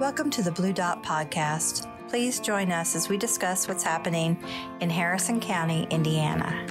Welcome to the Blue Dot Podcast. Please join us as we discuss what's happening in Harrison County, Indiana.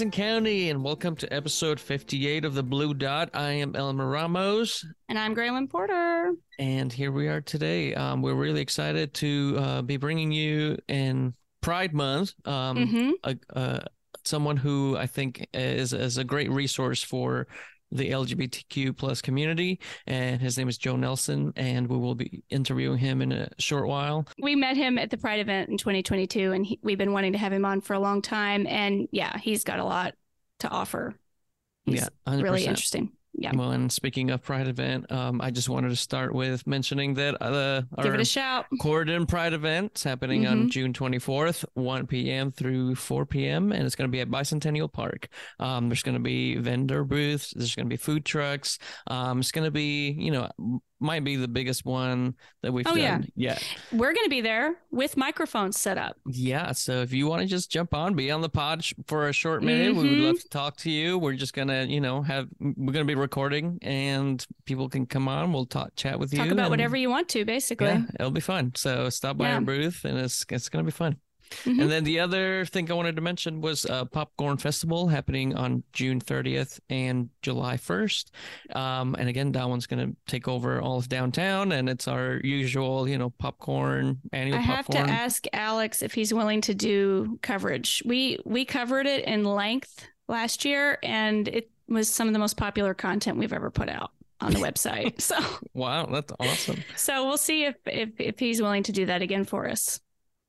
Harrison County, and welcome to episode 58 of the Blue Dot. I am Elmer Ramos, And I'm Graylin Porter. and here we are today. Um, we're really excited to uh, be bringing you in Pride Month um, Mhm. a, uh, someone who I think is, is a great resource for the LGBTQ plus community, and his name is Joe Nelson, and we will be interviewing him in a short while. We met him at the Pride event in 2022, and he, we've been wanting to have him on for a long time. And yeah, he's got a lot to offer. He's yeah, 100%. really interesting. Yeah, Well, and speaking of Pride event, um, I just wanted to start with mentioning that uh, give our it a shout. Corydon Pride event is happening on Mhm. June 24th, 1 p.m. through 4 p.m. and it's going to be at Bicentennial Park. Um, there's going to be vendor booths. There's going to be food trucks. Um, it's going to be, you know, might be the biggest one that we've Oh, yeah. yet. We're going to be there with microphones set up. Yeah. So if you want to just jump on, be on the pod sh- for a short minute, we would Mhm. love to talk to you. We're just gonna, you know, have we're gonna be recording, and people can come on. We'll talk, chat with you, Talk about and- whatever you want to, basically. Yeah, it'll be fun. So stop by Yeah. our booth, and it's it's gonna be fun. Mhm. And then the other thing I wanted to mention was uh, Popcorn Festival happening on June 30th and July 1st. Um, and again, that one's going to take over all of downtown, and it's our usual, you know, popcorn annual I have popcorn. to ask Alex if he's willing to do coverage. We we covered it in length last year, and it was some of the most popular content we've ever put out on the website. So wow, that's awesome. so we'll see if if if he's willing to do that again for us.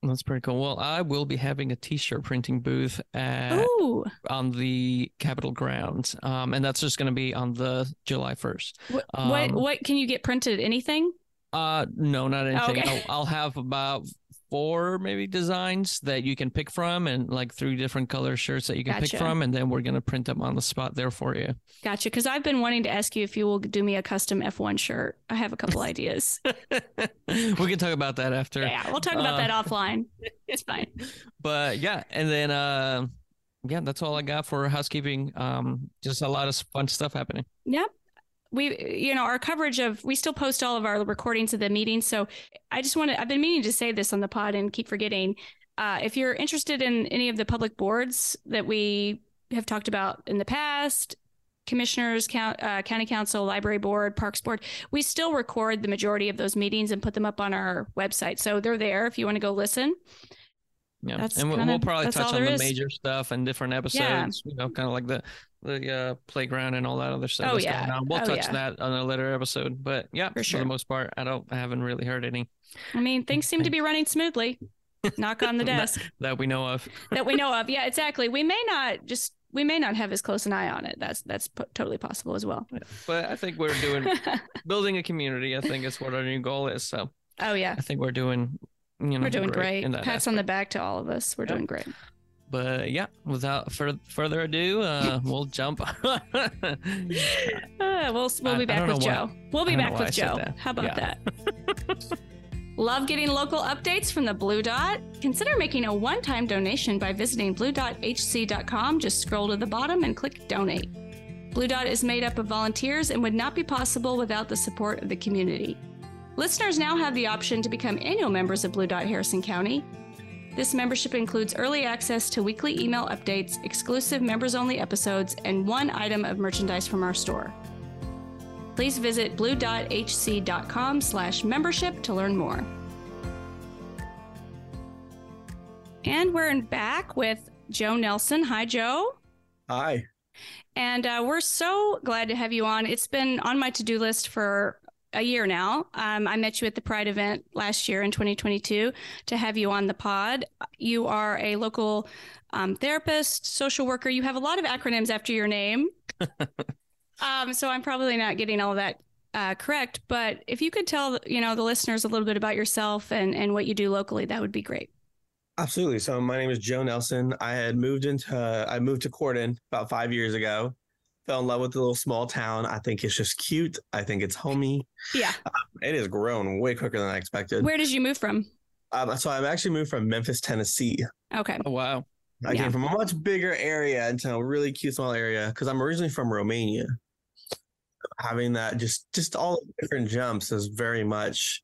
That's pretty cool. Well, I will be having a T-shirt printing booth at, Ooh, on the Capitol grounds, um, and that's just going to be on the July 1st. what, Um, what what can you get printed? Anything? Uh, no, not anything. Okay. I'll, I'll have about four maybe designs that you can pick from, and like three different color shirts that you can pick from, and then we're gonna print them on the spot there for you. Gotcha. Because I've been wanting to ask you if you will do me a custom F1 shirt. I have a couple ideas. we can talk about that after. Yeah, we'll talk about Uh, that offline. It's fine. But yeah, and then uh, yeah, that's all I got for housekeeping. Um, just a lot of fun stuff happening. Yep. We, you know, our coverage of, we still post all of our recordings of the meetings. So I just want to, I've been meaning to say this on the pod and keep forgetting. Uh, if you're interested in any of the public boards that we have talked about in the past, commissioners, count, uh, county council, library board, parks board, we still record the majority of those meetings and put them up on our website. So they're there if you want to go listen. Yeah, That's and we'll, kinda- we'll probably touch on the is. major stuff and different episodes. yeah. You know, kind of like the the uh, playground and all that other stuff Oh, yeah. We'll Oh, touch yeah. that on a later episode. But yeah, For sure. for, the most part, I don't, I haven't really heard any I mean, things seem to be running smoothly. Knock on the desk. that we know of. that we know of. Yeah, exactly. We may not just we may not have as close an eye on it. That's that's p- totally possible as well. But I think we're doing building a community. I think is what our new goal is. So oh yeah, I think we're doing, you know, we're doing great. that Pats on the back to all of us. We're Yeah. doing great. But yeah, without fur- further ado, uh, we'll jump. Uh, we'll we'll be back with why- Joe. We'll be back with Joe. How about Yeah. that? Love getting local updates from the Blue Dot? Consider making a one-time donation by visiting bluedot.hc.com. Just scroll to the bottom and click donate. Blue Dot is made up of volunteers and would not be possible without the support of the community. Listeners now have the option to become annual members of Blue Dot Harrison County. This membership includes early access to weekly email updates, exclusive members only episodes, and one item of merchandise from our store. Please visit blue.hc.com slash membership to learn more. And we're back with Joe Nelson. Hi, Joe. Hi. And uh, we're so glad to have you on. It's been on my to do list for a year now. Um, I met you at the Pride event last year in 2022 to have you on the pod. You are a local um, therapist, social worker. You have a lot of acronyms after your name. um, so I'm probably not getting all of that uh, correct. But if you could tell you know the listeners a little bit about yourself and, and what you do locally, that would be great. Absolutely. So my name is Joe Nelson. I had moved into I moved to Corydon about five years ago. Fell in love with the little small town. I think it's just cute. I think it's homey. Yeah. It has grown way quicker than I expected. Where did you move from? Um, so I've actually moved from Memphis, Tennessee. Okay. Oh wow. I Yeah. came from a much bigger area into a really cute small area because I'm originally from Romania. Having that just just all different jumps is very much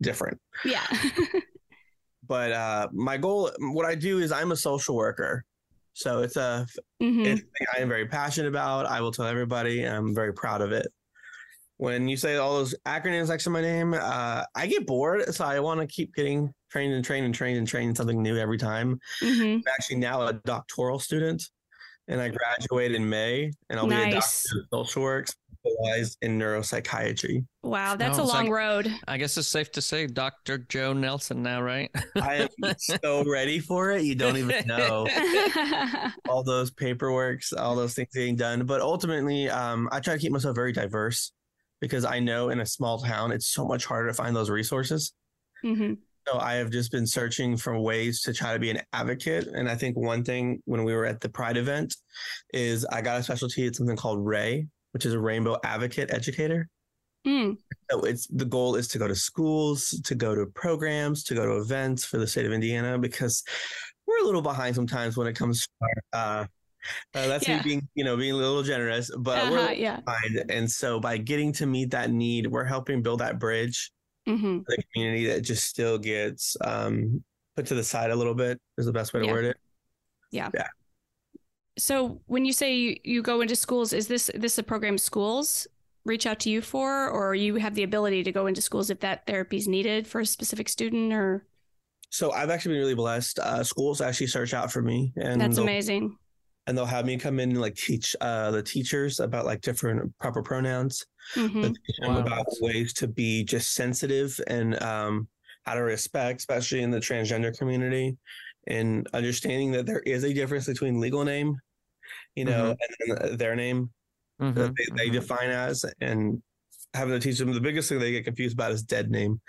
different. Yeah. But uh, my goal, what I do is I'm a social worker. So it's a hmm it's I am very passionate about. I will tell everybody. I'm very proud of it. When you say all those acronyms next to my name, uh, I get bored. So I want to keep getting trained and trained and trained and trained something new every time. hmm I'm actually now a doctoral student, and I graduate in May, and I'll be a Nice. doctor of social work specialized in neuropsychiatry. Wow, that's No, a long like- road. I guess it's safe to say Dr. Joe Nelson now, right? I am so ready for it. You don't even know. all those paperworks, all those things getting done. But ultimately, um, I try to keep myself very diverse because I know in a small town it's so much harder to find those resources. hmm So I have just been searching for ways to try to be an advocate. And I think one thing when we were at the Pride event is I got a specialty. It's something called RAY, which is a Rainbow Advocate Educator. Mm. So it's the goal is to go to schools, to go to programs, to go to events for the state of Indiana because we're a little behind sometimes when it comes to our, uh, uh, that's Yeah. me being you know being a little generous, but Uh-huh, we're yeah. behind. And so by getting to meet that need, we're helping build that bridge hmm for the community that just still gets um, put to the side a little bit is the best way to Yeah. word it. So when you say you, you go into schools, is this this a program schools reach out to you for, or you have the ability to go into schools if that therapy is needed for a specific student? Or So I've actually been really blessed. Uh, schools actually search out for me, and that's amazing. and they'll have me come in and like teach uh, the teachers about like different proper pronouns. hmm but teach them Wow. about ways to be just sensitive and um, how to respect, especially in the transgender community, and understanding that there is a difference between legal name, you know, and then their name that Mhm, they, they mhm. define as, and having to teach them the biggest thing they get confused about is dead name,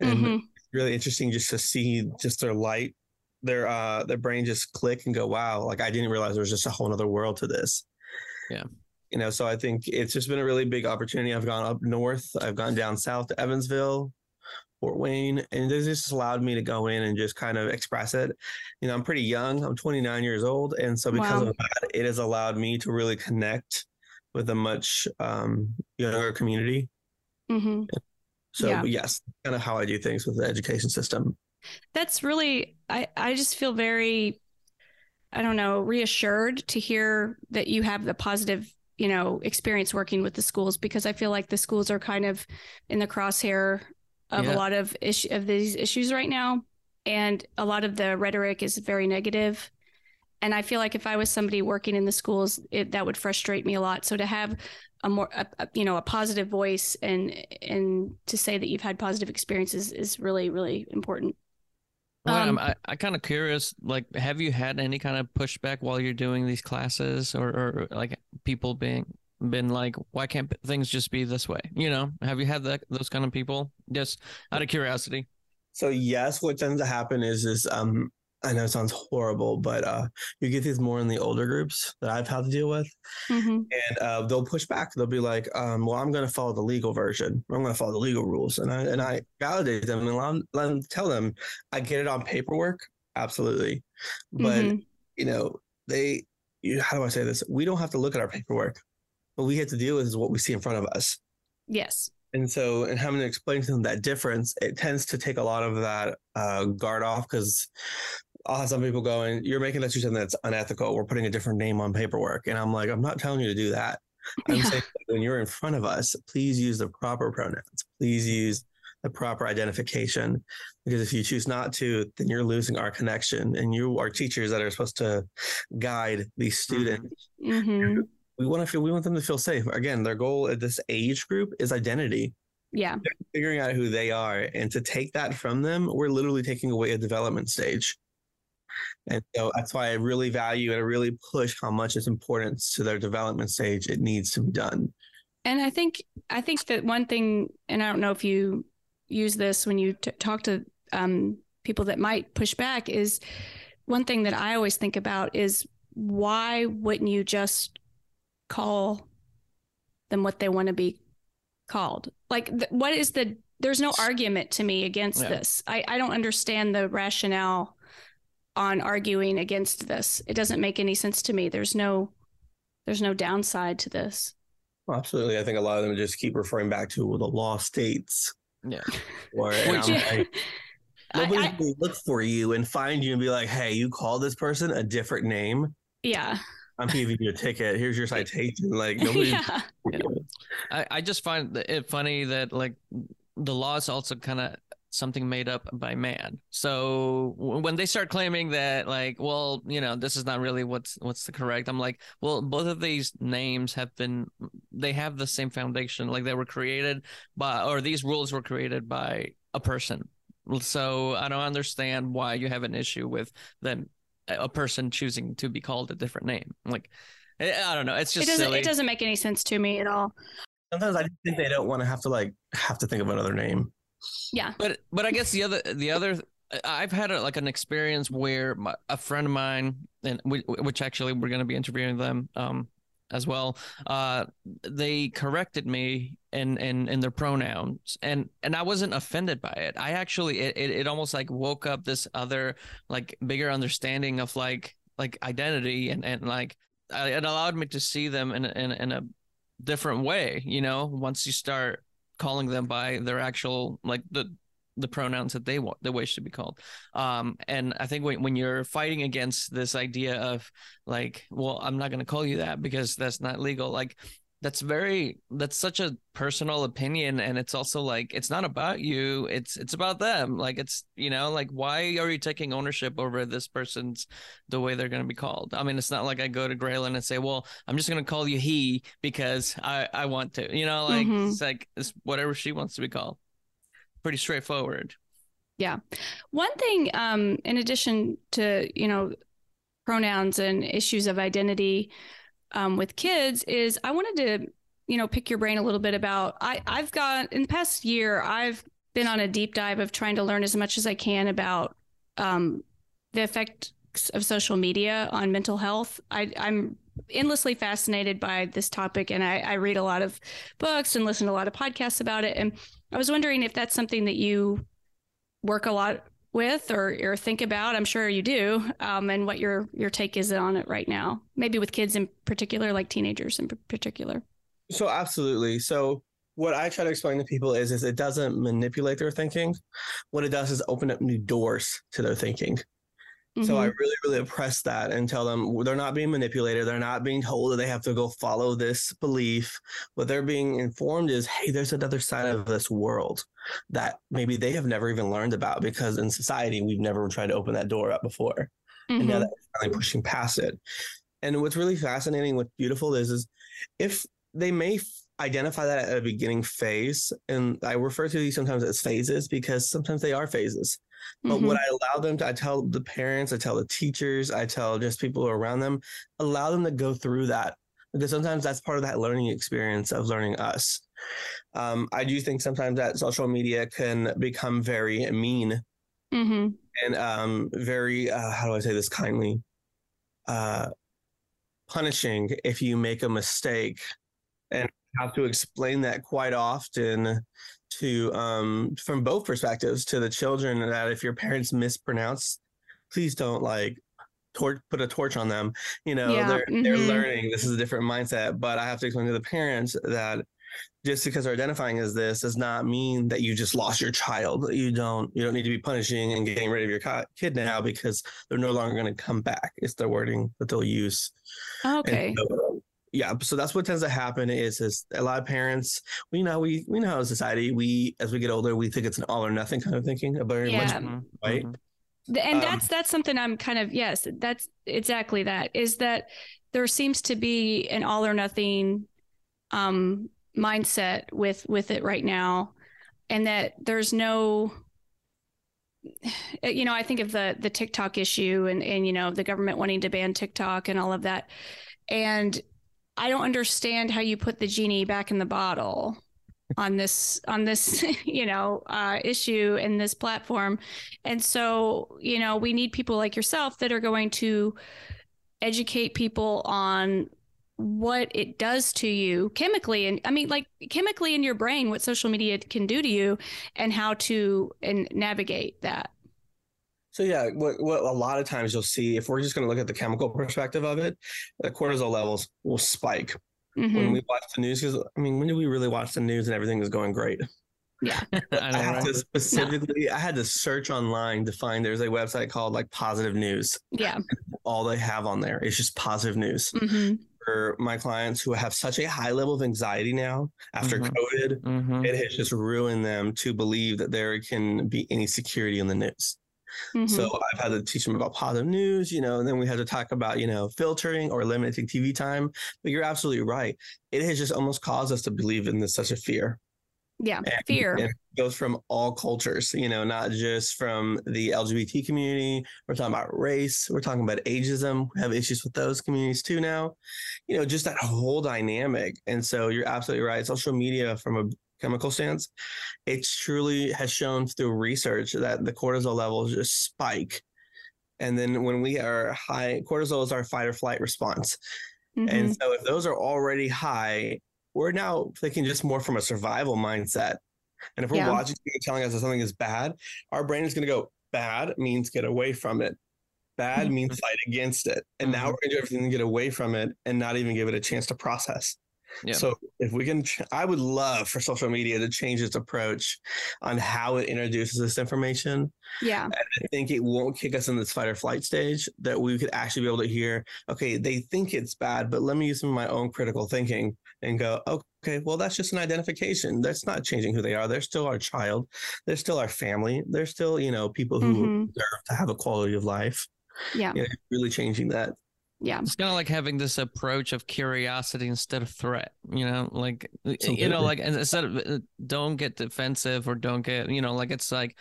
and hmm it's really interesting just to see just their light, their uh, their brain just click and go, wow, like I didn't realize there was just a whole other world to this. Yeah. You know, so I think it's just been a really big opportunity. I've gone up north, I've gone down south to Evansville, Fort Wayne, and this just allowed me to go in and just kind of express it. You know, I'm pretty young. I'm 29 years old, and so because Wow. of that, it has allowed me to really connect with a much um, younger community. hmm So Yeah. yes, kind of how I do things with the education system. That's really, I, I just feel very, I don't know, reassured to hear that you have the positive, you know, experience working with the schools because I feel like the schools are kind of in the crosshair of Yeah. a lot of issue of these issues right now. And a lot of the rhetoric is very. And I feel like if I was somebody working in the schools, it, that would frustrate me a lot. So to have a more, a, a- you know, a positive voice and and to say that you've had positive experiences is really, really important. Well, Um, I'm, I, I kind of curious, like, have you had any kind of pushback while you're doing these classes or, or like people being been like, why can't things just be this way? You know, have you had that those kind of people? Just out of curiosity. So yes, what tends to happen is is um I know it sounds horrible, but uh you get these more in the older groups that I've had to deal with, hmm and uh, they'll push back. They'll be like, um, "Well, I'm going to follow the legal version. I'm going to follow the legal rules," and I and I validate them and allow, let them tell them I get it on paperwork, absolutely, but Mhm. you know they. You, how do I say this? We don't have to look at our paperwork. What we have to deal with is what we see in front of us. Yes. And so, and having to explain to them that difference, it tends to take a lot of that uh, guard off because I'll have some people going, You're making us do something that's unethical. We're putting a different name on paperwork. And I'm like, I'm not telling you to do that. I'm Yeah. saying when you're in front of us, please use the proper pronouns. Please use the proper identification. Because if you choose not to, then you're losing our connection. And you are teachers that are supposed to guide these students hmm we want to feel we want them to feel safe. Again their goal at this age group is identity. Yeah. figuring out who they are and to take that from them we're literally taking away a development stage. And so that's why i really value and i really push how much it's important to their development stage. It needs to be done. And I think I think that one thing, and I don't know if you use this when you t- talk to um, people that might push back, is one thing that I always think about is why wouldn't you just call them what they want to be called. Like, th- what is the? There's no argument to me against Yeah. this. I I don't understand the rationale on arguing against this. It doesn't make any sense to me. There's no there's no downside to this. Well, absolutely. I think a lot of them just keep referring back to well, the law states. Yeah. Or and Which- I'm like, I- nobody's I- going to look for you and find you and be like, "Hey, you call this person a different name. yeah. I'm giving you a ticket. Here's your citation." Like nobody. yeah. I, I just find it funny that like the law is also kind of something made up by man. So when they start claiming that like, well, you know, this is not really what's what's the correct, I'm like, well, both of these names have been they have the same foundation. Like they were created by or these rules were created by a person. So I don't understand why you have an issue with them a person choosing to be called a different name. Like I I don't know. It's It just doesn't silly. it doesn't make any sense to me at all. Sometimes I think they don't want to have to like have to think of another name. Yeah. But but I guess the other the other I've had a, like an experience where my, a friend of mine and we, which actually we're going to be interviewing them um as well. Uh, they corrected me in in in their pronouns and and I wasn't offended by it. I actually it it, it almost like woke up this other like bigger understanding of like like identity and and like uh, it allowed me to see them in in in a different way. You know, once you start calling them by their actual like the the pronouns that they want the way they wish to be called. Um and i think when, when you're fighting against this idea of like well i'm not going to call you that because that's not legal like that's very that's such a personal opinion and it's also like it's not about you it's it's about them. Like it's you know like why are you taking ownership over this person's the way they're going to be called? I mean it's not like i go to graylin and say well i'm just going to call you he because i i want to you know like Mhm. it's like it's whatever she wants to be called pretty straightforward Yeah. One thing, um, in addition to you know pronouns and issues of identity um, with kids, is I wanted to you know pick your brain a little bit about. I I've got in the past year I've been on a deep dive of trying to learn as much as I can about um, the effects of social media on mental health. I, I'm endlessly fascinated by this topic, and I, I read a lot of books and listen to a lot of podcasts about it. And I was wondering if that's something that you work a lot with or, or think about. I'm sure you do, um, and what your your take is on it right now. Maybe with kids in particular, like teenagers in particular. So absolutely. So what I try to explain to people is is it doesn't manipulate their thinking. What it does is open up new doors to their thinking. So I Mhm. really, really press that and tell them they're not being manipulated. They're not being told that they have to go follow this belief. What they're being informed is, hey, there's another side of this world that maybe they have never even learned about because in society we've never tried to open that door up before. And now Mhm. that we're finally pushing past it. And what's really fascinating, what's beautiful is, is if they may identify that at a beginning phase, and I refer to these sometimes as phases because sometimes they are phases. But Mhm. what I allow them to, I tell the parents, I tell the teachers, I tell just people around them, allow them to go through that because sometimes that's part of that learning experience of learning us. Um, I do think sometimes that social media can become very mean Mhm. and um, very, uh, how do I say this kindly? Uh, punishing if you make a mistake and have to explain that quite often to um from both perspectives to the children that if your parents mispronounce please don't like tor- put a torch on them you know Yeah, they're they're mhm. learning this is a different mindset but i have to explain to the parents that just because they're identifying as this does not mean that you just lost your child you don't you don't need to be punishing and getting rid of your co- kid now because they're no longer going to come back it's the wording that they'll use Okay. so, yeah, so that's what tends to happen is is a lot of parents we know we we know how society we as we get older we think it's an all or nothing kind of thinking a very much Yeah. Mhm, Right. mhm. And Um, that's that's something i'm kind of yes that's exactly that is that there seems to be an all or nothing um mindset with with it right now and that there's no you know i think of the the tiktok issue and and you know the government wanting to ban tiktok and all of that and i don't understand how you put the genie back in the bottle on this on this you know uh, issue and this platform. And so you know we need people like yourself that are going to educate people on what it does to you chemically and i mean like chemically in your brain what social media can do to you and how to and navigate that so yeah what, what a lot of times you'll see if we're just going to look at the chemical perspective of it the cortisol levels will spike mm-hmm. when we watch the news because i mean when do we really watch the news and everything is going great yeah. I, I had to specifically, no. I had to search online to find there's a website called like Positive News. Yeah. All they have on there is just positive news. Mm-hmm. For my clients who have such a high level of anxiety now after mm-hmm. COVID, mm-hmm. it has just ruined them to believe that there can be any security in the news. Mm-hmm. So I've had to teach them about positive news, you know, and then we had to talk about, you know, filtering or limiting TV time. But you're absolutely right. It has just almost caused us to believe in this such a fear. Yeah, and, fear. And goes from all cultures, you know, not just from the LGBT community. We're talking about race. We're talking about ageism. We have issues with those communities too now. You know, just that whole dynamic. And so you're absolutely right. Social media, from a chemical stance, it truly has shown through research that the cortisol levels just spike. And then when we are high, cortisol is our fight or flight response. Mm-hmm. And so if those are already high, we're now thinking just more from a survival mindset. And if we're yeah. watching telling us that something is bad, our brain is going to go, bad means get away from it. Bad mm-hmm. means fight against it. And mm-hmm. now we're going to do everything to get away from it and not even give it a chance to process. Yeah. So if we can, I would love for social media to change its approach on how it introduces this information. Yeah. And I think it won't kick us in this fight or flight stage that we could actually be able to hear, okay, they think it's bad, but let me use some of my own critical thinking and go, okay, well, that's just an identification. That's not changing who they are. They're still our child. They're still our family. They're still, you know, people who mm-hmm. deserve to have a quality of life. Yeah. You know, really changing that yeah. It's kind of like having this approach of curiosity instead of threat you know like you know like instead of uh, don't get defensive or don't get you know like it's like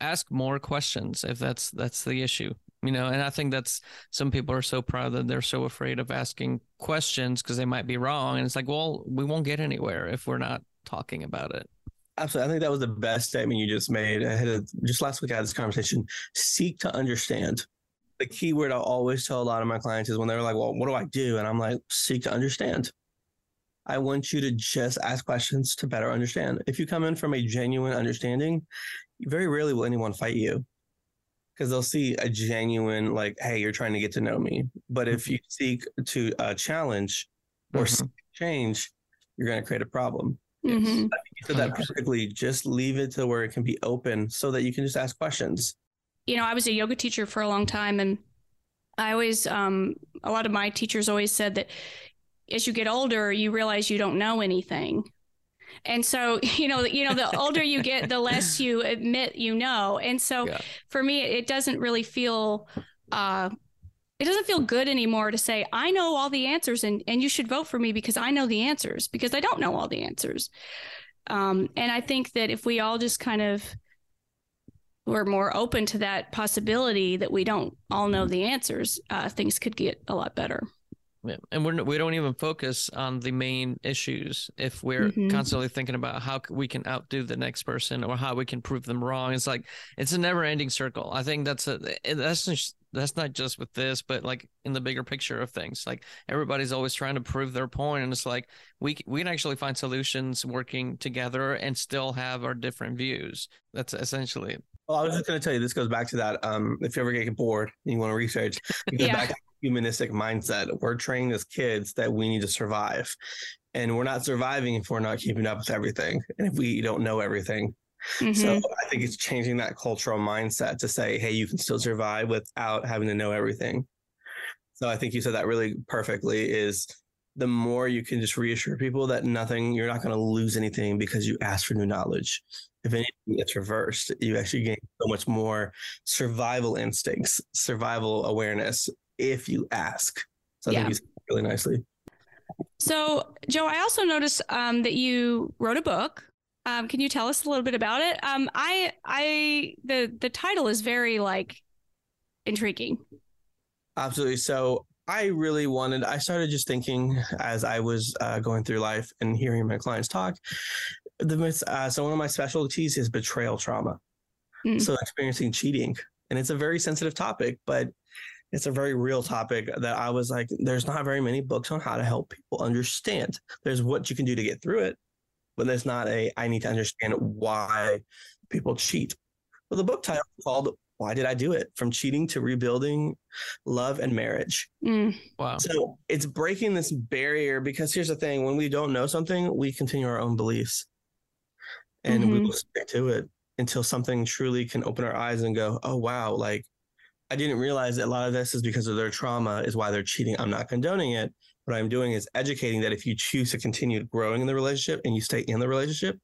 ask more questions if that's that's the issue you know and i think that's some people are so proud that they're so afraid of asking questions because they might be wrong and it's like well we won't get anywhere if we're not talking about it. Absolutely. I think that was the best statement you just made i had a, just last week i had this conversation. Seek to understand the key word I'll always tell a lot of my clients is when they're like, well, what do I do? And I'm like, seek to understand. I want you to just ask questions to better understand. If you come in from a genuine understanding, very rarely will anyone fight you because they'll see a genuine, like, hey, you're trying to get to know me. But if you seek to uh, challenge or mm-hmm. change, you're going to create a problem. Mm-hmm. You said that perfectly. Just leave it to where it can be open so that you can just ask questions you know, I was a yoga teacher for a long time, and I always, um, a lot of my teachers always said that as you get older, you realize you don't know anything. And so, you know, you know, the older you get, the less you admit you know. And so, yeah. for me, it doesn't really feel. Uh, it doesn't feel good anymore to say I know all the answers and and you should vote for me because I know the answers because I don't know all the answers. Um, and I think that if we all just kind of we're more open to that possibility that we don't all know the answers, uh, things could get a lot better. Yeah. And we're, we don't even focus on the main issues if we're mm-hmm. constantly thinking about how we can outdo the next person or how we can prove them wrong. It's like it's a never ending circle. I think that's a that's just, that's not just with this, but like in the bigger picture of things. Like everybody's always trying to prove their point, and it's like we we can actually find solutions working together and still have our different views. That's essentially it. Well, I was just going to tell you, this goes back to that. Um, if you ever get bored and you want to research, it goes yeah. back to humanistic mindset. We're training as kids that we need to survive, and we're not surviving if we're not keeping up with everything, and if we don't know everything. Mm-hmm. So I think it's changing that cultural mindset to say, hey, you can still survive without having to know everything. So I think you said that really perfectly. Is the more you can just reassure people that nothing, you're not going to lose anything because you ask for new knowledge if anything gets reversed, you actually gain so much more survival instincts, survival awareness if you ask. So I yeah. think you really nicely. So, Joe, I also noticed um, that you wrote a book. Um, can you tell us a little bit about it? Um, I, I, the the title is very like intriguing. Absolutely. So I really wanted, I started just thinking as I was uh, going through life and hearing my clients talk the uh, so one of my specialties is betrayal trauma. Mm. So experiencing cheating, and it's a very sensitive topic, but it's a very real topic that I was like, there's not very many books on how to help people understand. There's what you can do to get through it, but there's not a I need to understand why people cheat. Well, the book title called Why Did I Do It? From Cheating to Rebuilding Love and Marriage. Mm, Wow. So it's breaking this barrier because here's the thing when we don't know something, we continue our own beliefs and we Mhm. will stick to it until something truly can open our eyes and go, oh, wow, like I didn't realize that a lot of this is because of their trauma, is why they're cheating. I'm not condoning it. What I'm doing is educating that if you choose to continue growing in the relationship and you stay in the relationship,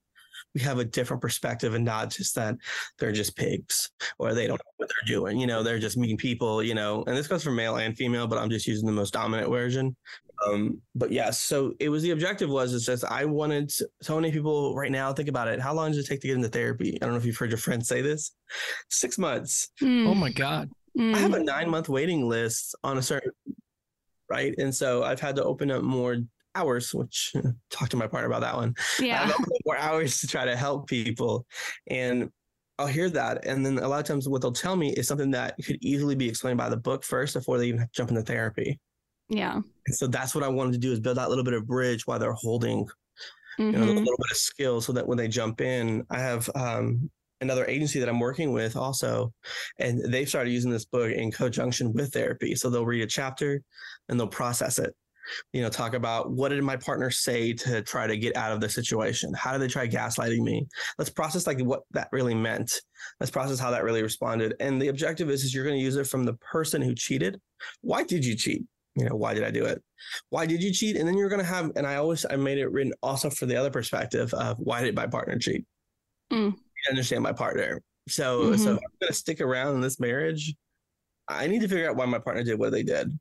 we have a different perspective and not just that they're just pigs or they don't know what they're doing. You know, they're just mean people, you know, and this goes for male and female, but I'm just using the most dominant version. Um, but yeah, so it was the objective was is just I wanted so many people right now think about it. How long does it take to get into therapy? I don't know if you've heard your friends say this. Six months. mm, Oh my God. mm. I have a nine month waiting list on a certain right. And so I've had to open up more hours, which talk to my partner about that one. yeah. More hours to try to help people. And I'll hear that. And then a lot of times what they'll tell me is something that could easily be explained by the book first before they even jump into therapy. Yeah. And so that's what I wanted to do is build that little bit of bridge while they're holding you know, a Mhm. little bit of skill so that when they jump in, I have um, another agency that I'm working with also, and they've started using this book in conjunction with therapy. So they'll read a chapter and they'll process it. You know, talk about what did my partner say to try to get out of the situation? How did they try gaslighting me? Let's process like what that really meant. Let's process how that really responded. And the objective is, is you're going to use it from the person who cheated. Why did you cheat? You know, why did I do it? why did you cheat? And then you're going to have, and I always, I made it written also for the other perspective of why did my partner cheat? Mm. You understand my partner. So, so Mhm. if I'm going to stick around in this marriage. I need to figure out why my partner did what they did.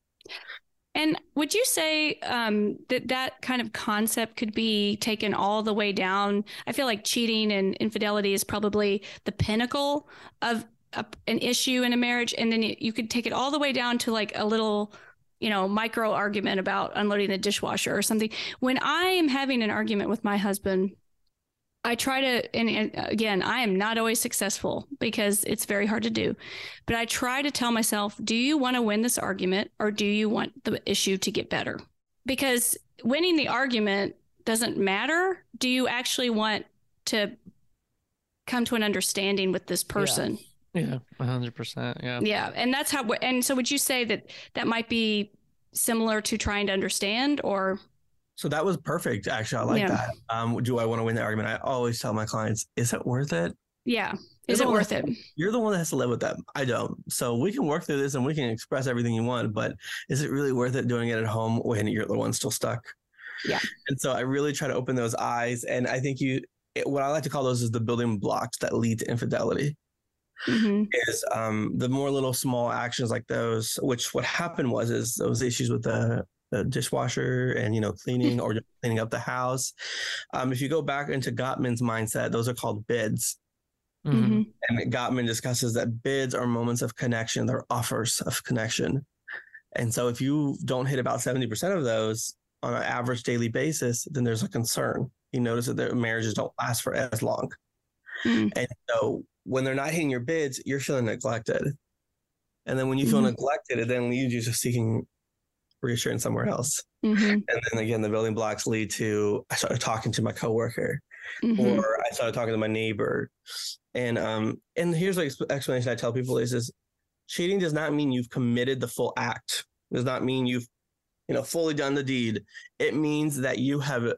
And would you say um, that that kind of concept could be taken all the way down? I feel like cheating and infidelity is probably the pinnacle of a, an issue in a marriage, and then you, you could take it all the way down to like a little, you know, micro argument about unloading the dishwasher or something. When I am having an argument with my husband, I try to, and, and again, I am not always successful because it's very hard to do. But I try to tell myself, do you want to win this argument or do you want the issue to get better? Because winning the argument doesn't matter. Do you actually want to come to an understanding with this person? Yeah. hundred percent. Yeah. Yeah. And that's how, and so would you say that that might be similar to trying to understand or? So that was perfect. Actually, I like Yeah. that. Um, do I want to win the argument? I always tell my clients, is it worth it? Yeah. Is it worth that- it? You're the one that has to live with them. I don't. So we can work through this and we can express everything you want, but is it really worth it doing it at home when you're the one still stuck? Yeah. And so I really try to open those eyes. And I think you, it, what I like to call those is the building blocks that lead to infidelity. hmm Is um, the more little small actions like those, which what happened was is those issues with the, the dishwasher and you know cleaning or just cleaning up the house. Um, if you go back into Gottman's mindset, those are called bids. Mhm. hmm And Gottman discusses that bids are moments of connection, they're offers of connection. And so if you don't hit about 70% of those on an average daily basis, then there's a concern. You notice that their marriages don't last for as long. Mm. And so when they're not hitting your bids, you're feeling neglected. And then when you feel Mhm. neglected, it then leads you to seeking reassurance somewhere else. hmm And then again, the building blocks lead to I started talking to my coworker hmm or I started talking to my neighbor. And um and here's the explanation I tell people is is cheating does not mean you've committed the full act. It does not mean you've you know fully done the deed. It means that you have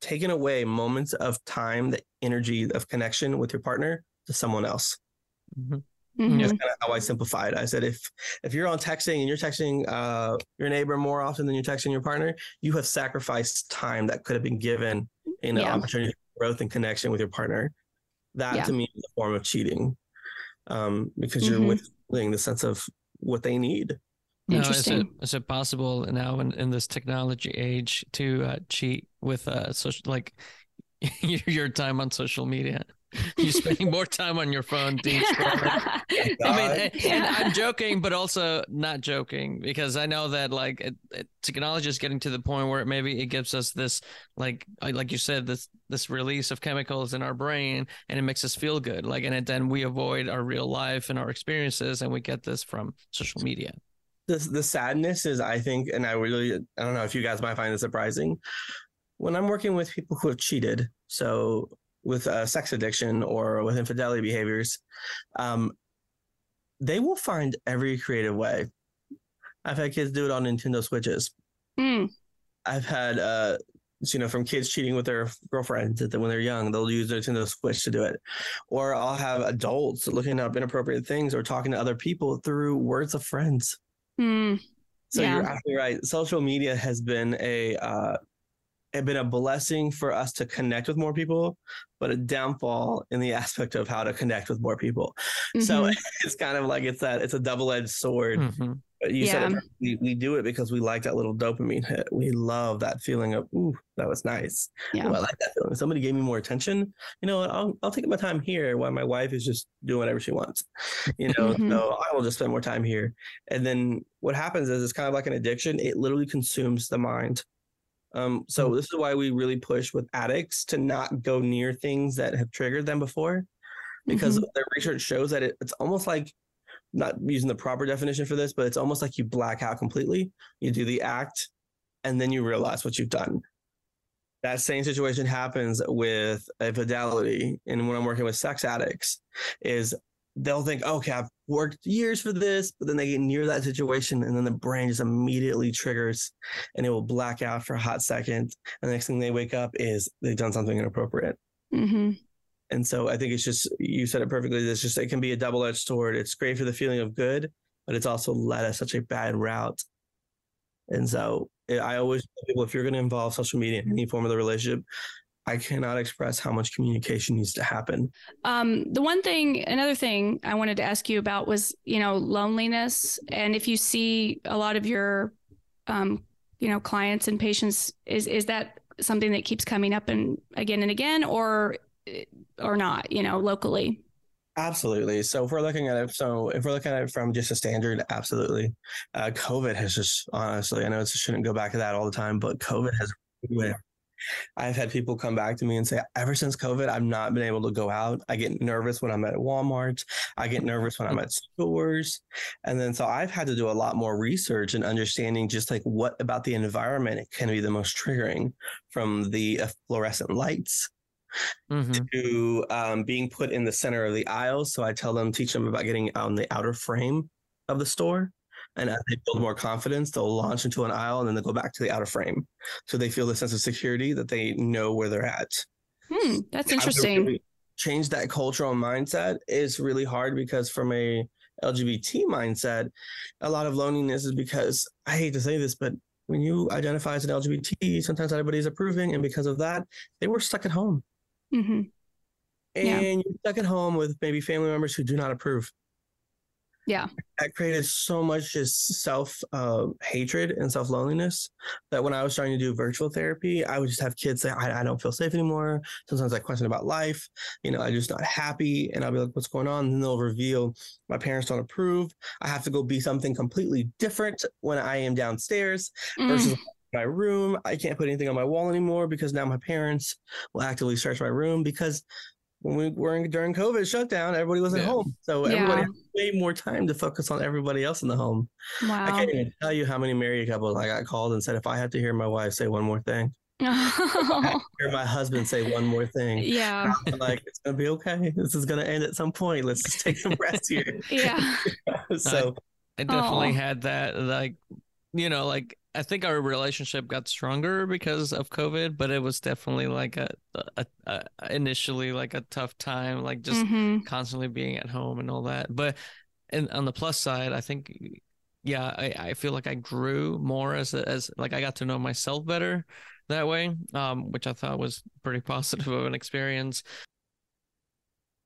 taken away moments of time, the energy of connection with your partner to someone else. Mhm. Hmm That's kind of how I simplified. I said if if you're on texting and you're texting uh, your neighbor more often than you're texting your partner, you have sacrificed time that could have been given in an Yeah. opportunity for growth and connection with your partner. That Yeah. to me is a form of cheating, um, because you're Mhm. withholding the sense of what they need. Now, is it, Interesting. is it possible now in, in this technology age to uh, cheat with uh, social like your, your time on social media? You're spending more time on your phone, deep. I mean, and, and I'm joking, but also not joking because I know that like it, it, technology is getting to the point where maybe it gives us this like uh, like you said this this release of chemicals in our brain and it makes us feel good like and it, then we avoid our real life and our experiences and we get this from social media. the the sadness is I think, and I really I don't know if you guys might find it surprising. When I'm working with people who have cheated, so with uh, sex addiction or with infidelity behaviors, um, they will find every creative way. I've had kids do it on Nintendo Switches. Mm. I've had uh, you know, from kids cheating with their girlfriends that when they're young, they'll use Nintendo Switch to do it. Or I'll have adults looking up inappropriate things or talking to other people through words of friends. Mm. So Yeah. you're absolutely right. Social media has been a uh, been a blessing for us to connect with more people, but a downfall in the aspect of how to connect with more people. So Mhm. it's kind of like it's that it's a double edged sword. Mhm. But you said Yeah. it perfectly. we do it because we like that little dopamine hit. We love that feeling of ooh, that was nice. Yeah. Ooh, I like that feeling. Somebody gave me more attention. You know what? I'll I'll take my time here while my wife is just doing whatever she wants. You know, Mhm. so I will just spend more time here. And then what happens is it's kind of like an addiction. It literally consumes the mind. Um, so this is why we really push with addicts to not go near things that have triggered them before, because Mhm. their research shows that it, it's almost like not using the proper definition for this, but it's almost like you black out completely. You do the act, and then you realize what you've done. That same situation happens with a fidelity, and when I'm working with sex addicts, is they'll think, okay, I've worked years for this, but then they get near that situation, and then the brain just immediately triggers, and it will black out for a hot second. And the next thing they wake up is they've done something inappropriate. Mhm. And so I think it's just you said it perfectly. It's just it can be a double edged sword. It's great for the feeling of good, but it's also led us such a bad route. And so eh, I always tell people if you're going to involve social media in any form of the relationship, I cannot express how much communication needs to happen. Um, the one thing, another thing I wanted to ask you about was, you know, loneliness. And if you see a lot of your, um, you know, clients and patients, is is that something that keeps coming up and again and again, or or not? You know, locally. Absolutely. So if we're looking at it, so if we're looking at it from just a standard, absolutely. Uh, COVID has just honestly, I know it shouldn't go back to that all the time, but COVID has. I've had people come back to me and say, ever since COVID, I've not been able to go out. I get nervous when I'm at Walmart. I get nervous when I'm at stores. And then so I've had to do a lot more research and understanding just like what about the environment can be the most triggering from the fluorescent lights Mhm. to um, being put in the center of the aisle. So I tell them, teach them about getting on the outer frame of the store. And as they build more confidence, they'll launch into an aisle and then they'll go back to the outer frame. So they feel the sense of security that they know where they're at. Hmm, that's interesting. really Change that cultural mindset is really hard because from a LGBT mindset, a lot of loneliness is because I hate to say this, but when you identify as an LGBT, sometimes everybody's approving, and because of that, they were stuck at home hmm and Yeah. you're stuck at home with maybe family members who do not approve. Yeah. That created so much just self uh, hatred and self loneliness that when I was trying to do virtual therapy, I would just have kids say, I, I don't feel safe anymore. Sometimes I question about life. You know, I'm just not happy. And I'll be like, what's going on? And then they'll reveal my parents don't approve. I have to go be something completely different when I am downstairs Mm. versus my room. I can't put anything on my wall anymore because now my parents will actively search my room because when we were in, during COVID shutdown, everybody was at Yeah. home. So Yeah. everybody had way more time to focus on everybody else in the home. Wow. I can't even tell you how many married couples I got called and said, if I had to hear my wife say one more thing, hear my husband say one more thing, yeah. I'm like, it's going to be okay. This is going to end at some point. Let's just take some rest here. Yeah. so I definitely Aw. had that. Like, you know, like I think our relationship got stronger because of COVID, but it was definitely like a, a, a initially like a tough time, like just Mhm. constantly being at home and all that. But and on the plus side, I think, yeah, I, I feel like I grew more as a, as like I got to know myself better that way, um, which I thought was pretty positive of an experience.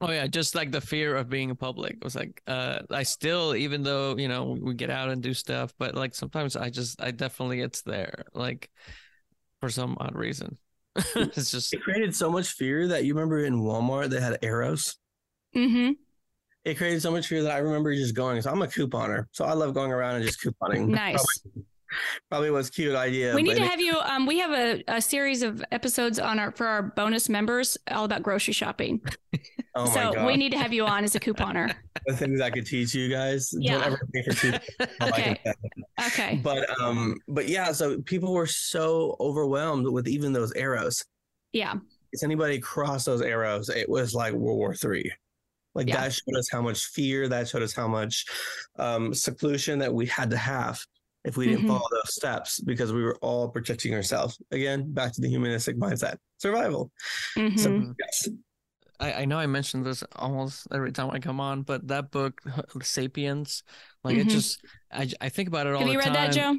Oh yeah, just like the fear of being in public it was like uh I still even though, you know, we get out and do stuff, but like sometimes I just I definitely it's there like for some odd reason. it's just it created so much fear that you remember in Walmart, they had arrows. Mhm. it created so much fear that I remember just going. So I'm a couponer, so I love going around and just couponing. Nice. Probably probably was a cute idea. we need to have you. Um, we have a, a series of episodes on our for our bonus members all about grocery shopping. oh my so god, we need to have you on as a couponer. the things I could teach you guys. Yeah. Don't ever pay for two. all I can Okay. Okay. But um, but yeah, so people were so overwhelmed with even those arrows. Yeah. If anybody crossed those arrows, it was like World War Three. Like Yeah. that showed us how much fear. That showed us how much um, seclusion that we had to have if we didn't Mhm. follow those steps because we were all protecting ourselves. Again, back to the humanistic mindset, survival. Mhm. So yes, I, I know I mentioned this almost every time I come on, but that book, Sapiens, like it Mhm. just, I, I think about it all have the you read time. that, Joe?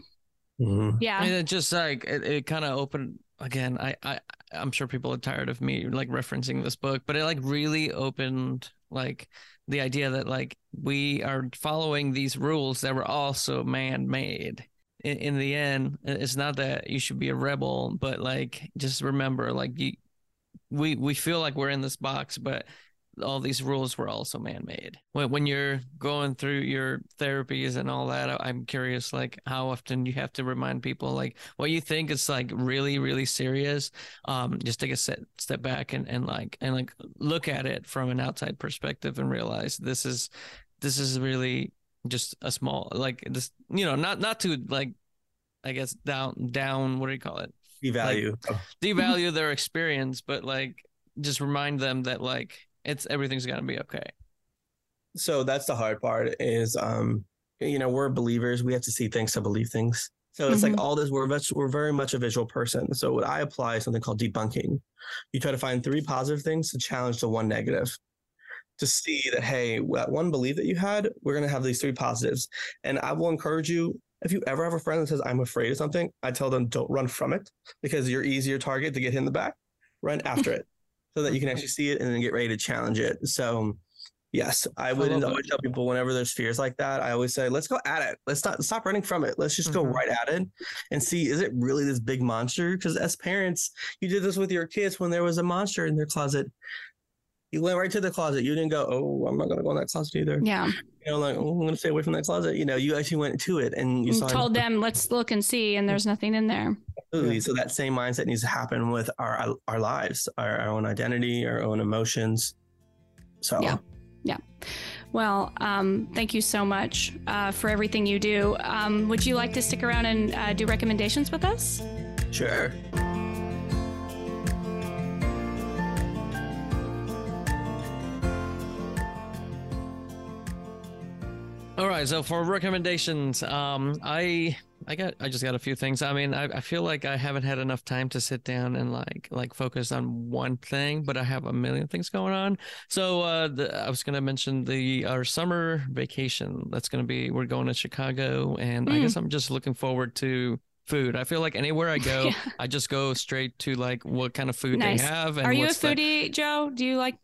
Mhm. Yeah. And it just like it, it kind of opened again. I, I I'm sure people are tired of me like referencing this book, but it like really opened like the idea that like we are following these rules that were also man made. In, in the end, it's not that you should be a rebel, but like just remember, like you, we we feel like we're in this box, but all these rules were also man-made. When when you're going through your therapies and all that, I'm curious, like how often you have to remind people, like what you think is like really really serious. Um, just take a step step back and and like and like look at it from an outside perspective and realize this is this is really just a small like this you know not not to like I guess down down what do you call it devalue. devalue their experience, but like just remind them that like it's everything's gonna be okay. so that's the hard part is um you know we're believers. We have to see things to believe things. So it's like all this we're much, we're very much a visual person. So what i apply is something called debunking. You try to find three positive things to challenge the one negative. To see that hey that one belief that you had we're going to have these three positives. And i will encourage you if you ever have a friend that says i'm afraid of something i tell them don't run from it because you're easier target to get hit in the back. Run after it so that you can actually see it and then get ready to challenge it so Yes, I would that. always tell people whenever there's fears like that. I always say, let's go at it. Let's not stop running from it. Let's just go Mhm. right at it and see is it really this big monster? Because as parents, you did this with your kids when there was a monster in their closet. You went right to the closet. You didn't go, oh, I'm not gonna go in that closet either. Yeah. You know, like, oh, I'm gonna stay away from that closet. You know, you actually went to it and you told them, let's look and see, and there's nothing in there. Absolutely. So that same mindset needs to happen with our our lives, our, our own identity, our own emotions. So Yeah. Well, um, thank you so much uh, for everything you do. Um, would you like to stick around and uh, do recommendations with us? sure. Right, so for recommendations, um, I I got I just got a few things. I mean, I, I feel like I haven't had enough time to sit down and like like focus on one thing, but I have a million things going on. So uh, the, I was gonna mention the our summer vacation. That's gonna be we're going to Chicago, and I Mm. guess I'm just looking forward to food. I feel like anywhere I go, Yeah. I just go straight to like what kind of food Nice. they have. And Are you a what's the- foodie, Joe? Do you like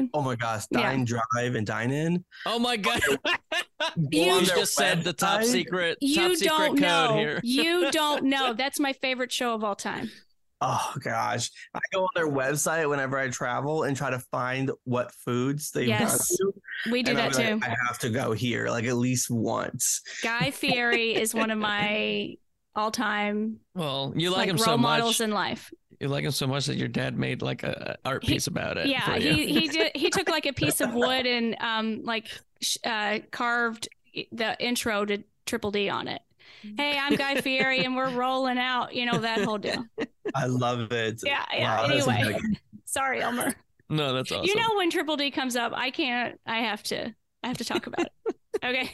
food? Oh my gosh, Yeah. dine, drive, and dine in. Oh my god! You you on their just said the top website. secret top You secret don't code know. here. you don't know. That's my favorite show of all time. Oh gosh, I go on their website whenever I travel and try to find what foods they've Yes, gone to. We do and that I'm too. like, I have to go here, like at least once. Guy Fieri is one of my all-time Well, you like, like him role so models in life. You like him so much that your dad made like a a art He- piece about it. Yeah, he he did. He took like a piece of wood and um like uh, carved the intro to Triple D on it. Hey, I'm Guy Fieri, and we're rolling out. You know that whole deal. I love it. Yeah, yeah. Wow, anyway, amazing. sorry, Elmer. no, that's awesome. You know when Triple D comes up, I can't. I have to. I have to talk about it. Okay.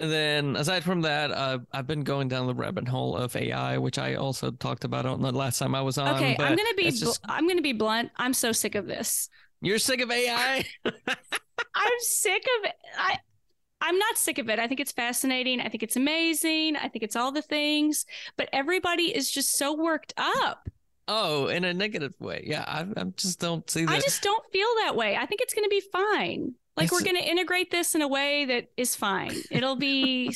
And then aside from that, uh, I've been going down the rabbit hole of AI, which I also talked about on the last time I was on. Okay. I'm gonna be. just- bl- I'm gonna be blunt. I'm so sick of this. You're sick of AI? I'm sick of it. I I'm not sick of it. I think it's fascinating. I think it's amazing. I think it's all the things, but everybody is just so worked up. oh, in a negative way. Yeah, I, I just don't see that. I just don't feel that way. I think it's going to be fine. Like It's- we're going to integrate this in a way that is fine. It'll be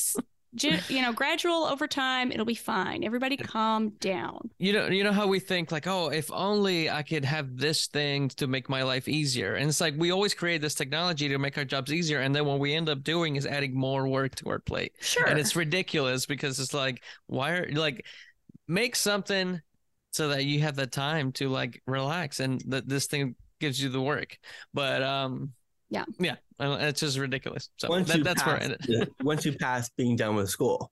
you know, gradual over time, it'll be fine. Everybody calm down. You know, you know how we think like, oh, if only I could have this thing to make my life easier. And it's like we always create this technology to make our jobs easier, and then what we end up doing is adding more work to our plate. Sure. And it's ridiculous because it's like, why are like make something so that you have the time to like relax and that this thing gives you the work. But um Yeah. Yeah. It's just ridiculous. So once that, you that's where I pass, ended. yeah, once you pass being done with school.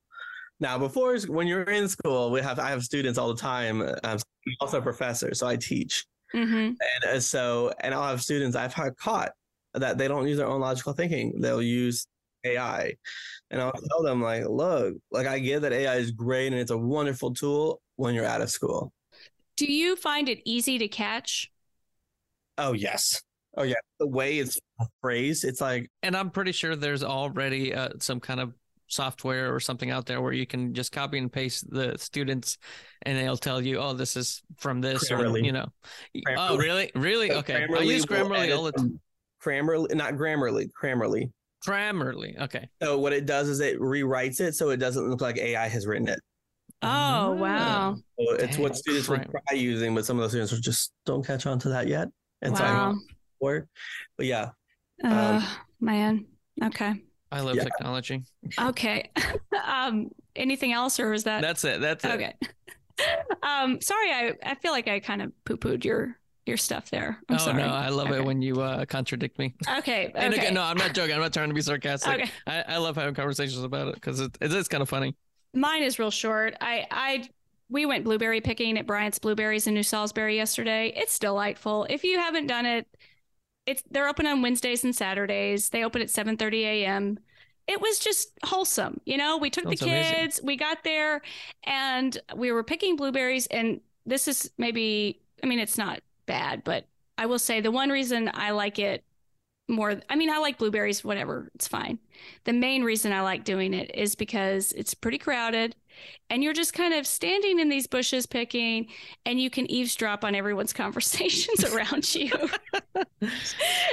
Now, before when you're in school, we have I have students all the time. Um, I'm also a professor, so I teach, hmm and uh, so and I'll have students I've had caught that they don't use their own logical thinking. They'll use AI, and I'll tell them like, look, like I get that AI is great and it's a wonderful tool when you're out of school. Do you find it easy to catch? Oh yes, oh yeah. The way it's phrased, it's like And I'm pretty sure there's already uh, some kind of software or something out there where you can just copy and paste the students and they'll tell you, oh, this is from this, or, you know. Oh, really? Really? So Okay. I Grammarly use Grammarly all the time. Grammarly, not Grammarly, Grammarly. Grammarly. Okay. So what it does is it rewrites it so it doesn't look like AI has written it. Oh, wow. So it's Dang, what students would try using, but some of those students are just don't catch on to that yet. And so wow. I'm for. But yeah, Uh, man. Okay. I love Yeah. technology. Okay. um, anything else, or is that That's it. That's it. okay? um, sorry, I I feel like I kind of poo pooed your your stuff there. I'm oh sorry. no, I love Okay. it when you uh, contradict me. Okay. Okay. And again, no, I'm not joking. I'm not trying to be sarcastic. Okay. I, I love having conversations about it because it, it is kind of funny. Mine is real short. I I we went blueberry picking at Bryant's Blueberries in New Salisbury yesterday. It's delightful. If you haven't done it, it's they're open on Wednesdays and Saturdays. They open at 7:30 a.m. It was just wholesome. You know, we took Sounds the amazing. kids, we got there and we were picking blueberries and this is maybe I mean it's not bad, but I will say the one reason I like it more I mean I like blueberries whatever, it's fine. The main reason I like doing it is because it's pretty crowded and you're just kind of standing in these bushes picking and you can eavesdrop on everyone's conversations around you. Are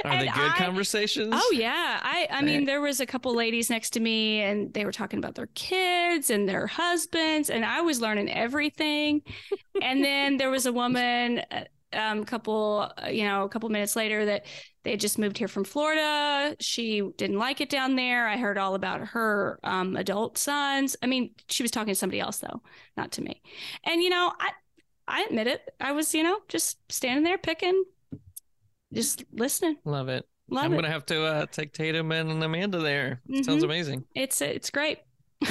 And they good I- conversations? Oh yeah. I I mean there was a couple ladies next to me and they were talking about their kids and their husbands and I was learning everything. and then there was a woman uh, um couple uh, you know a couple minutes later that they had just moved here from Florida. She didn't like it down there. I heard all about her um adult sons. I mean, she was talking to somebody else though, not to me. And you know, I I admit it. I was, you know, just standing there picking just listening. Love it. Love I'm it. gonna have to uh, take Tatum and Amanda there. Sounds Mhm. amazing. It's it's great.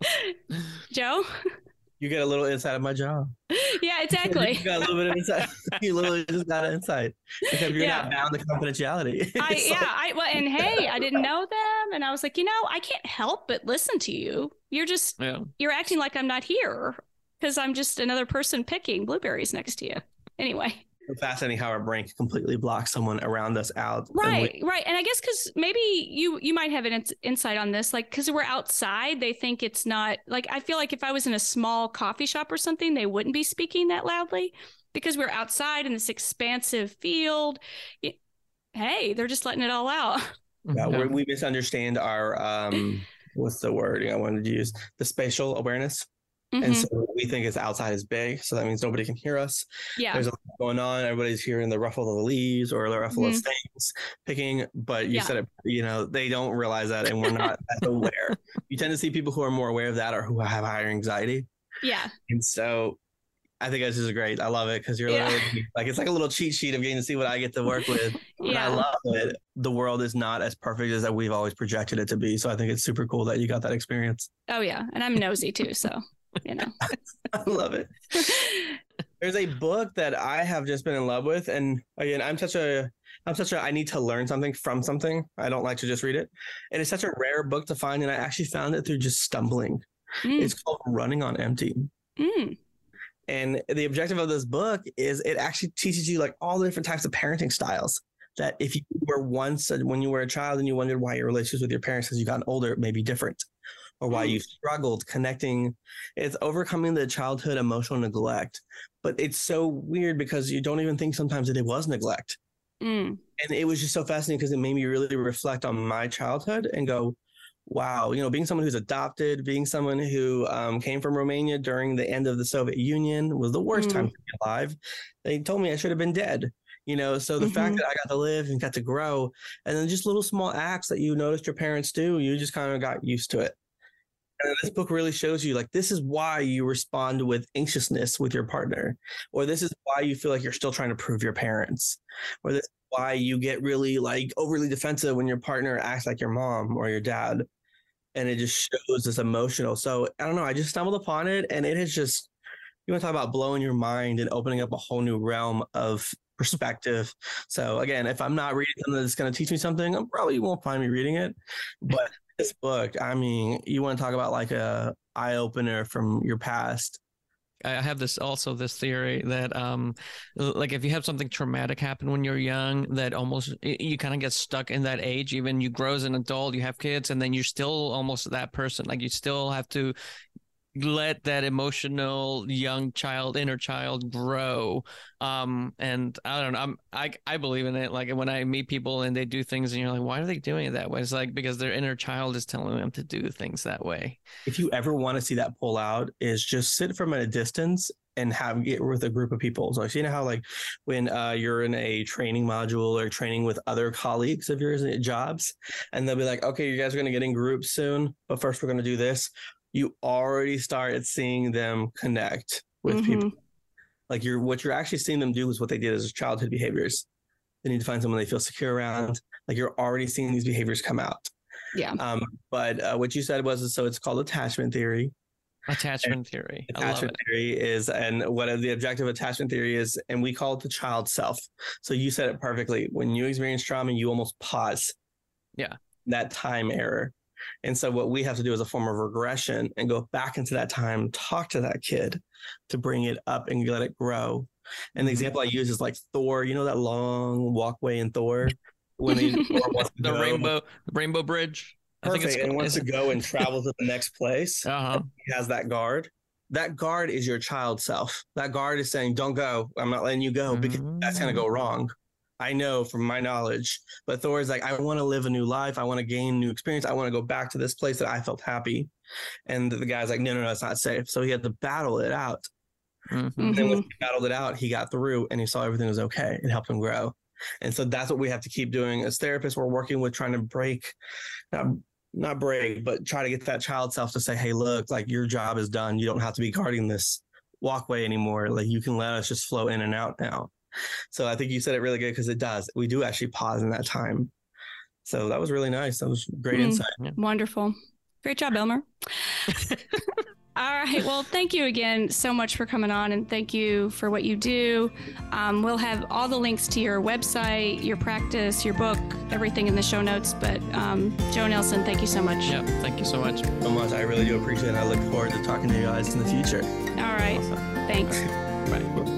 Joe? you get a little inside of my job. Yeah, exactly. you got a little bit of insight. you literally just got an insight. Except you're Yeah. not bound to confidentiality. I It's yeah, like- I well and hey, I didn't know them and I was like, you know, I can't help but listen to you. You're just Yeah. you're acting like I'm not here because I'm just another person picking blueberries next to you. Anyway. It's fascinating how our brain can completely block someone around us out. and we- Right, right. And I guess cuz maybe you you might have an ins- insight on this like cuz we're outside, they think it's not like I feel like if I was in a small coffee shop or something, they wouldn't be speaking that loudly because we're outside in this expansive field. Y- Hey, they're just letting it all out. yeah, Yeah. we're, we misunderstand our um what's the word I wanted to use? The spatial awareness. And Mhm. so we think it's outside is big. So that means nobody can hear us. yeah. There's a lot going on. Everybody's hearing the ruffle of the leaves or the ruffle of things picking. But you Mm-hmm. Yeah. said it, you know, they don't realize that and we're not aware. You tend to see people who are more aware of that or who have higher anxiety. Yeah. And so I think this is great. I love it because you're Yeah. literally like it's like a little cheat sheet of getting to see what I get to work with. And I love it. The world is not as perfect as that we've always projected it to be. So I think it's super cool that you got that experience. Oh yeah. And I'm nosy too, so you know. I love it. There's a book that I have just been in love with, and again, I'm such a I'm such a I need to learn something from something. I don't like to just read it. And it's such a rare book to find, and I actually found it through just stumbling. Mm, It's called Running on Empty. mm, And the objective of this book is it actually teaches you like all the different types of parenting styles. That if you were once when you were a child and you wondered why your relationships with your parents as you gotten older may be different, or why Mm. you struggled connecting, it's overcoming the childhood emotional neglect. But it's so weird because you don't even think sometimes that it was neglect. mm. And it was just so fascinating because it made me really reflect on my childhood and go, wow, you know, being someone who's adopted, being someone who um, came from Romania during the end of the Soviet Union was the worst Mm. time to be alive. They told me I should have been dead. You know, so the fact Mhm. that I got to live and got to grow, and then just little small acts that you noticed your parents do, you just kind of got used to it. And this book really shows you like this is why you respond with anxiousness with your partner, or this is why you feel like you're still trying to prove your parents, or this is why you get really like overly defensive when your partner acts like your mom or your dad. And it just shows this emotional. So I don't know. I just stumbled upon it and it has just you want to talk about blowing your mind and opening up a whole new realm of perspective. So again, if I'm not reading something that's going to teach me something, I probably won't find me reading it. But this book, I mean, you want to talk about like a eye opener from your past. I have this also this theory that um like if you have something traumatic happen when you're young that almost you kind of get stuck in that age even you grow as an adult you have kids and then you're still almost that person like you still have to let that emotional young child inner child grow um and i don't know i'm i i believe in it like when i meet people and they do things and you're like why are they doing it that way it's like because their inner child is telling them to do things that way If you ever want to see that pull out, is just sit from a distance and have it with a group of people. So you know how like when uh, you're in a training module or training with other colleagues of yours at jobs, and they'll be like, "Okay, you guys are going to get in groups soon, but first we're going to do this." You already started seeing them connect with Mhm. people. Like you're what you're actually seeing them do is what they did as childhood behaviors. They need to find someone they feel secure around. Like you're already seeing these behaviors come out. Yeah. Um, but uh, what you said was so it's called attachment theory. attachment theory Attachment theory is, and what the objective attachment theory is, and we call it the child self. So you said it perfectly. When you experience trauma, you almost pause. Yeah. That time error. And so what we have to do is a form of regression and go back into that time, talk to that kid to bring it up and let it grow. And the Mhm. example I use is like Thor, you know that long walkway in Thor when he Thor wants to the go- rainbow rainbow bridge I think Perfect. it's and called- wants to go and travel to the next place. uh-huh he has that guard. That guard is your child self. That guard is saying, "Don't go. I'm not letting you go because that's going to go wrong." I know from my knowledge, but Thor is like, "I want to live a new life. I want to gain new experience. I want to go back to this place that I felt happy." And the guy's like, "No, no, no, it's not safe." So he had to battle it out. Mhm. And then when Mhm. he battled it out, he got through and he saw everything was okay. It helped him grow. And so that's what we have to keep doing as therapists. We're working with trying to break, not, not break, but try to get that child self to say, hey, look, like your job is done. You don't have to be guarding this walkway anymore. Like you can let us just flow in and out now. So I think you said it really good because it does. We do actually pause in that time. So that was really nice. That was great Mm. insight. Wonderful. Great job, Elmer. All right. Well, thank you again so much for coming on and thank you for what you do. Um, we'll have all the links to your website, your practice, your book, everything in the show notes. But um, Joe Nelson, thank you so much. Yep. Thank you so much. So much. I really do appreciate it. I look forward to talking to you guys in the future. All right. Awesome. Thanks. Bye.